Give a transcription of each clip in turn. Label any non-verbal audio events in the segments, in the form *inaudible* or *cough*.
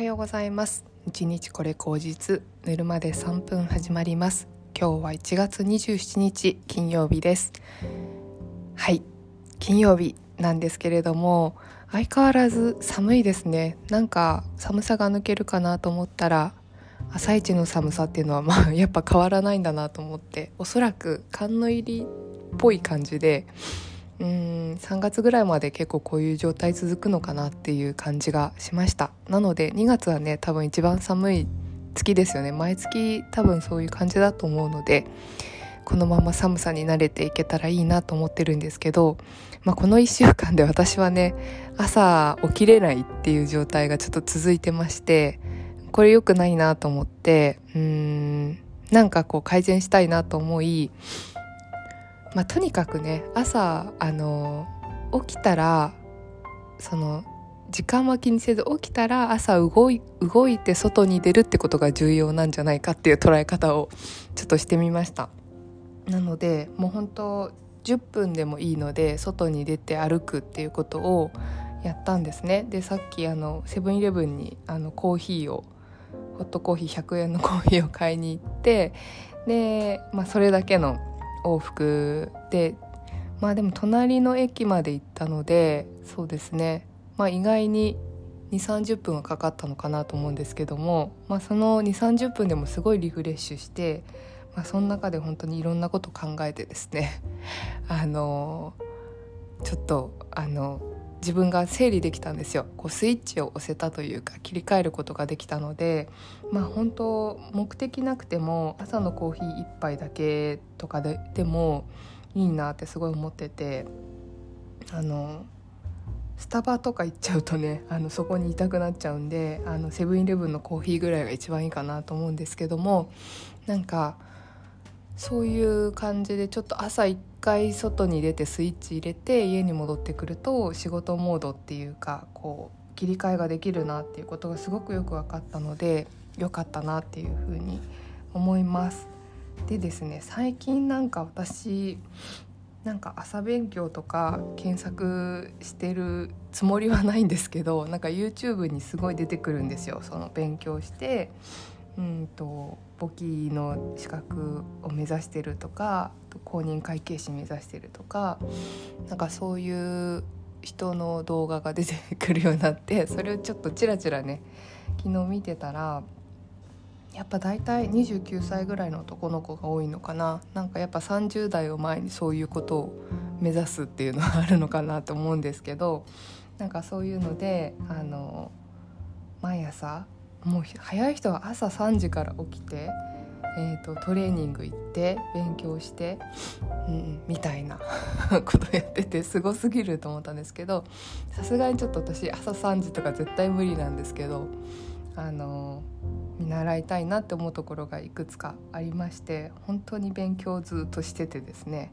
はようございます。一日これ口実寝るまで3分始まります。今日は1月27日金曜日です。はい。金曜日なんですけれども相変わらず寒いですね。なんか寒さが抜けるかなと思ったら朝一の寒さっていうのはまあやっぱ変わらないんだなと思っておそらく寒の入りっぽい感じでうん3月ぐらいまで結構こういう状態続くのかなっていう感じがしました。なので2月はね多分一番寒い月ですよね。毎月多分そういう感じだと思うのでこのまま寒さに慣れていけたらいいなと思ってるんですけど、まあ、この1週間で私はね朝起きれないっていう状態がちょっと続いてましてこれ良くないなと思ってうんなんかこう改善したいなと思いまあ、とにかくね朝あの起きたらその時間は気にせず起きたら朝動い動いて外に出るってことが重要なんじゃないかっていう捉え方をちょっとしてみました。なのでもう本当10分でもいいので外に出て歩くっていうことをやったんですね。でさっきあのセブンイレブンにあのコーヒーをホットコーヒー100円のコーヒーを買いに行ってで、まあ、それだけの往復でまあでも隣の駅まで行ったのでそうですね。まあ意外に2 3 0分はかかったのかなと思うんですけども、まあ、その2 3 0分でもすごいリフレッシュして、まあ、その中で本当にいろんなこと考えてですね *laughs* あのちょっとあの自分が整理できたんですよ。こうスイッチを押せたというか切り替えることができたのでまあ本当目的なくても朝のコーヒー1杯だけとかででもいいなってすごい思っててあのスタバとか行っちゃうとねあのそこにいたくなっちゃうんであのセブンイレブンのコーヒーぐらいが一番いいかなと思うんですけどもなんかそういう感じでちょっと朝一回外に出てスイッチ入れて家に戻ってくると仕事モードっていうかこう切り替えができるなっていうことがすごくよく分かったので良かったなっていうふうに思います。でですね最近なんか私なんか朝勉強とか検索してるつもりはないんですけどなんか YouTube にすごい出てくるんですよその勉強してうんと簿記の資格を目指してるとか公認会計士目指してるとかなんかそういう人の動画が出てくるようになって *laughs* それをちょっとチラチラね昨日見てたらやっぱ大体29歳ぐらいの男の子が多いのかな。なんかやっぱ30代を前にそういうことを目指すっていうのはあるのかなと思うんですけどなんかそういうのであの毎朝もう早い人は朝3時から起きて、えーと、トレーニング行って勉強して、うん、みたいな *laughs* ことやっててすごすぎると思ったんですけどさすがにちょっと私朝3時とか絶対無理なんですけどあの見習いたいなって思うところがいくつかありまして本当に勉強ずっとしててですね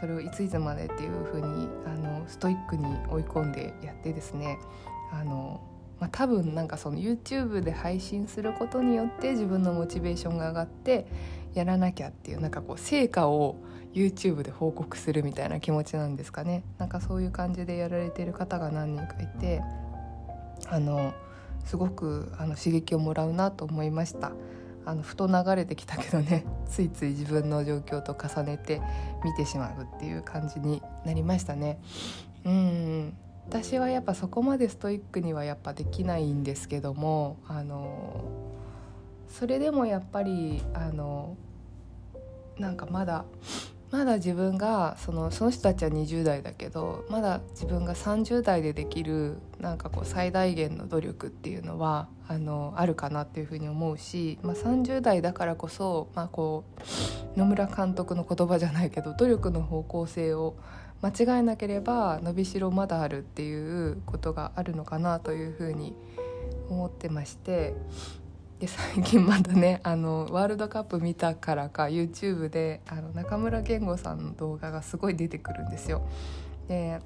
それをいついつまでっていうふうにあのストイックに追い込んでやってですねあのまあ、多分なんかその YouTube で配信することによって自分のモチベーションが上がってやらなきゃっていうなんかこう成果を YouTube で報告するみたいな気持ちなんですかね。なんかそういう感じでやられてる方が何人かいてあのすごくあの刺激をもらうなと思いました。あのふと流れてきたけどねついつい自分の状況と重ねて見てしまうっていう感じになりましたね。うん私はやっぱそこまでストイックにはやっぱできないんですけどもあのそれでもやっぱりあのなんかまだまだ自分がそのその人たちは20代だけどまだ自分が30代でできるなんかこう最大限の努力っていうのはあのあるかなっていうふうに思うし、まあ、30代だからこそ、まあ、こう野村監督の言葉じゃないけど努力の方向性を間違えなければ伸びしろまだあるっていうことがあるのかなというふうに思ってましてで最近まだねあのワールドカップ見たからか YouTube であの中村健吾さんの動画がすごい出てくるんですよ。で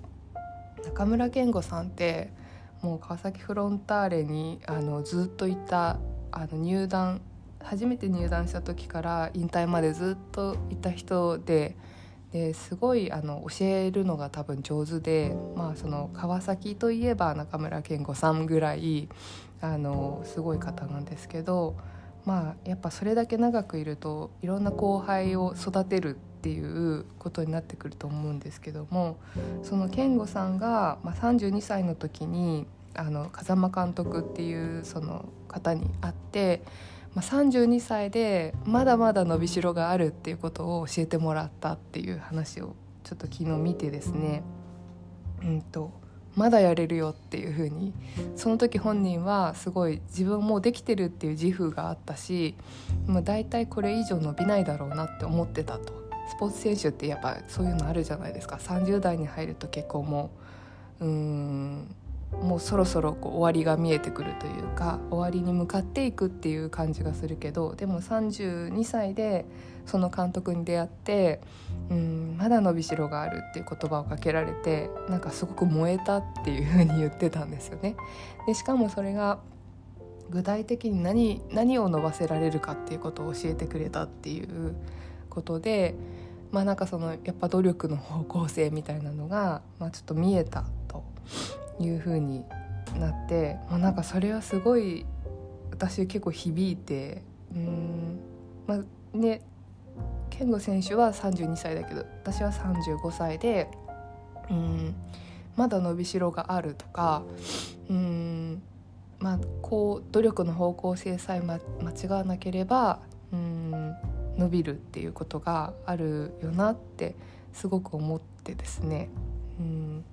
中村健吾さんってもう川崎フロンターレにあのずっといたあの入団初めて入団した時から引退までずっといた人でですごいあの教えるのが多分上手で、まあ、その川崎といえば中村健吾さんぐらいあのすごい方なんですけど、まあ、やっぱそれだけ長くいるといろんな後輩を育てるっていうことになってくると思うんですけどもその健吾さんが、まあ、32歳の時にあの風間監督っていうその方に会って。まあ、32歳でまだまだ伸びしろがあるっていうことを教えてもらったっていう話をちょっと昨日見てですね。うんとまだやれるよっていう風に。その時本人はすごい自分もうできてるっていう自負があったしもう大体これ以上伸びないだろうなって思ってたと。スポーツ選手ってやっぱそういうのあるじゃないですか。30代に入ると結構もううんもうそろそろこう終わりが見えてくるというか終わりに向かっていくっていう感じがするけどでも32歳でその監督に出会ってうんまだ伸びしろがあるっていう言葉をかけられてなんかすごく燃えたっていうふうに言ってたんですよね。でしかもそれが具体的に何何を伸ばせられるかっていうことを教えてくれたっていうことでまあなんかそのやっぱ努力の方向性みたいなのが、まあ、ちょっと見えたという風になって、まあ、なんかそれはすごい私結構響いてうんまあね健吾選手は32歳だけど私は35歳でうんまだ伸びしろがあるとかうんまあこう努力の方向性さえ、ま、間違わなければうん伸びるっていうことがあるよなってすごく思ってですね。うん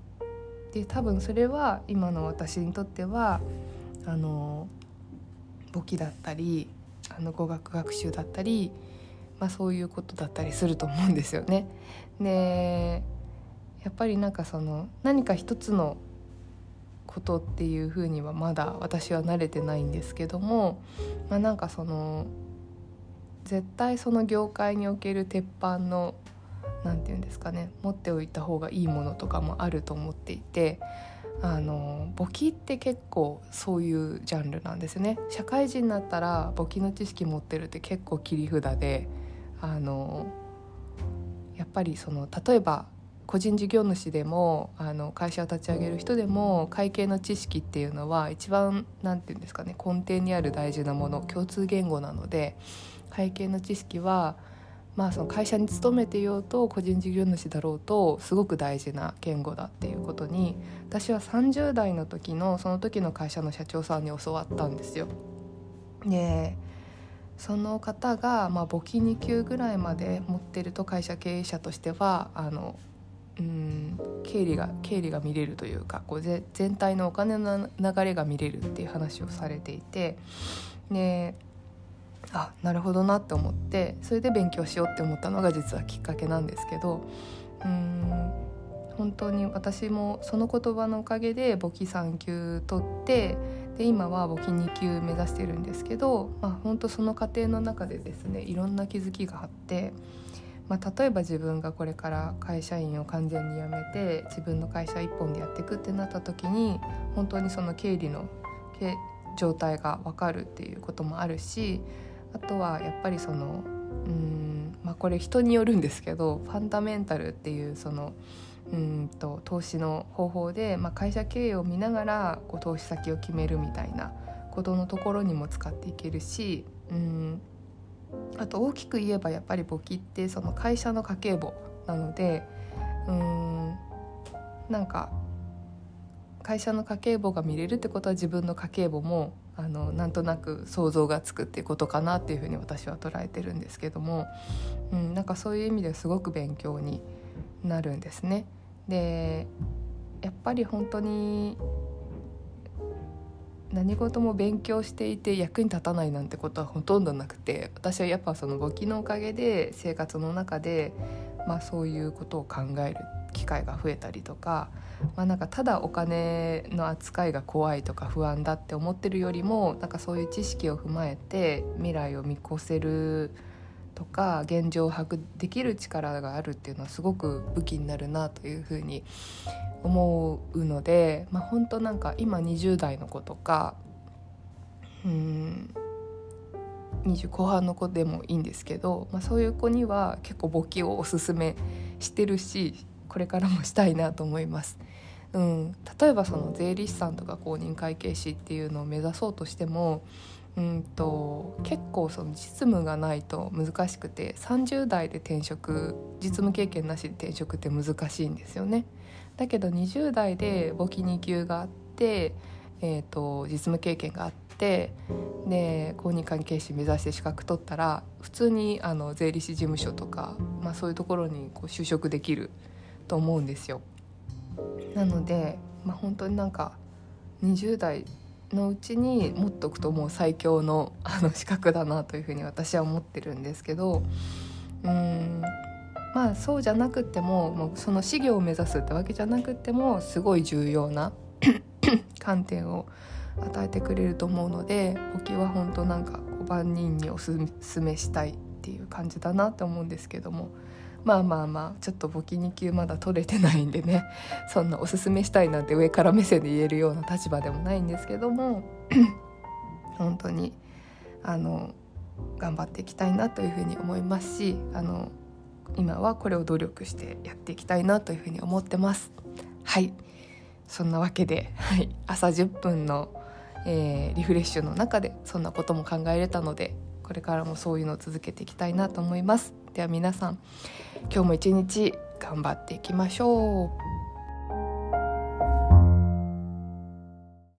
で多分それは今の私にとってはあの簿記だったりあの語学学習だったり、まあ、そういうことだったりすると思うんですよね。でやっぱりなんかその何か一つのことっていうふうにはまだ私は慣れてないんですけども、まあ、なんかその絶対その業界における鉄板の何て言うんですかね持っておいた方がいいものとかもあると思っていてあの簿記って結構そういうジャンルなんですね。社会人になったら簿記の知識持ってるって結構切り札であのやっぱりその例えば個人事業主でもあの会社を立ち上げる人でも会計の知識っていうのは一番何て言うんですかね根底にある大事なもの共通言語なので会計の知識はまあ、その会社に勤めていようと個人事業主だろうとすごく大事な言語だっていうことに私は30代の時のその時の会社の社長さんに教わったんですよ。でその方が、まあ、簿記2級ぐらいまで持ってると会社経営者としてはあのうん経理が経理が見れるというかこうぜ全体のお金の流れが見れるっていう話をされていてであなるほどなって思ってそれで勉強しようって思ったのが実はきっかけなんですけどうん本当に私もその言葉のおかげで簿記3級取ってで今は簿記2級目指してるんですけど、まあ、本当その過程の中でですねいろんな気づきがあって、まあ、例えば自分がこれから会社員を完全に辞めて自分の会社一本でやっていくってなった時に本当にその経理の状態が分かるっていうこともあるしあとはやっぱりそのうんまあこれ人によるんですけどファンダメンタルっていうそのうんと投資の方法で、まあ、会社経営を見ながらこう投資先を決めるみたいなことのところにも使っていけるしうんあと大きく言えばやっぱり簿記ってその会社の家計簿なのでうんなんか会社の家計簿が見れるってことは自分の家計簿もあのなんとなく想像がつくっていうことかなっていうふうに私は捉えてるんですけども、うん、なんかそういう意味ですごく勉強になるんですね。でやっぱり本当に何事も勉強していて役に立たないなんてことはほとんどなくて私はやっぱその簿記のおかげで生活の中で、まあ、そういうことを考える機会が増えたりとかまあ、なんかただお金の扱いが怖いとか不安だって思ってるよりもなんかそういう知識を踏まえて未来を見越せるとか現状を把握できる力があるっていうのはすごく武器になるなというふうに思うので、まあ、本当なんか今20代の子とかうん20後半の子でもいいんですけど、まあ、そういう子には結構簿記をおすすめしてるしこれからもしたいなと思います。うん、例えばその税理士さんとか公認会計士っていうのを目指そうとしてもうんと結構その実務がないと難しくて30代で転職実務経験なしで転職って難しいんですよね。だけど20代で簿記2級があって、えーと、実務経験があってで公認会計士目指して資格取ったら普通にあの税理士事務所とか、まあ、そういうところにこう就職できると思うんですよ。なので、まあ、本当になんか20代のうちに持っとくともう最強のあの資格だなというふうに私は思ってるんですけどうんまあそうじゃなくってももうその事業を目指すってわけじゃなくってもすごい重要な *coughs* 観点を与えてくれると思うので簿は本当なんか万人におすすめしたいっていう感じだなって思うんですけどもまあまあまあちょっと簿記2級まだ取れてないんでね *laughs* そんなおすすめしたいなんて上から目線で言えるような立場でもないんですけども *clears throat* 本当にあの頑張っていきたいなというふうに思いますしあの今はこれを努力してやっていきたいなというふうに思ってます。はいそんなわけで、はい、朝10分の、えー、リフレッシュの中でそんなことも考えれたのでこれからもそういうのを続けていきたいなと思います。では皆さん今日も一日頑張っていきましょう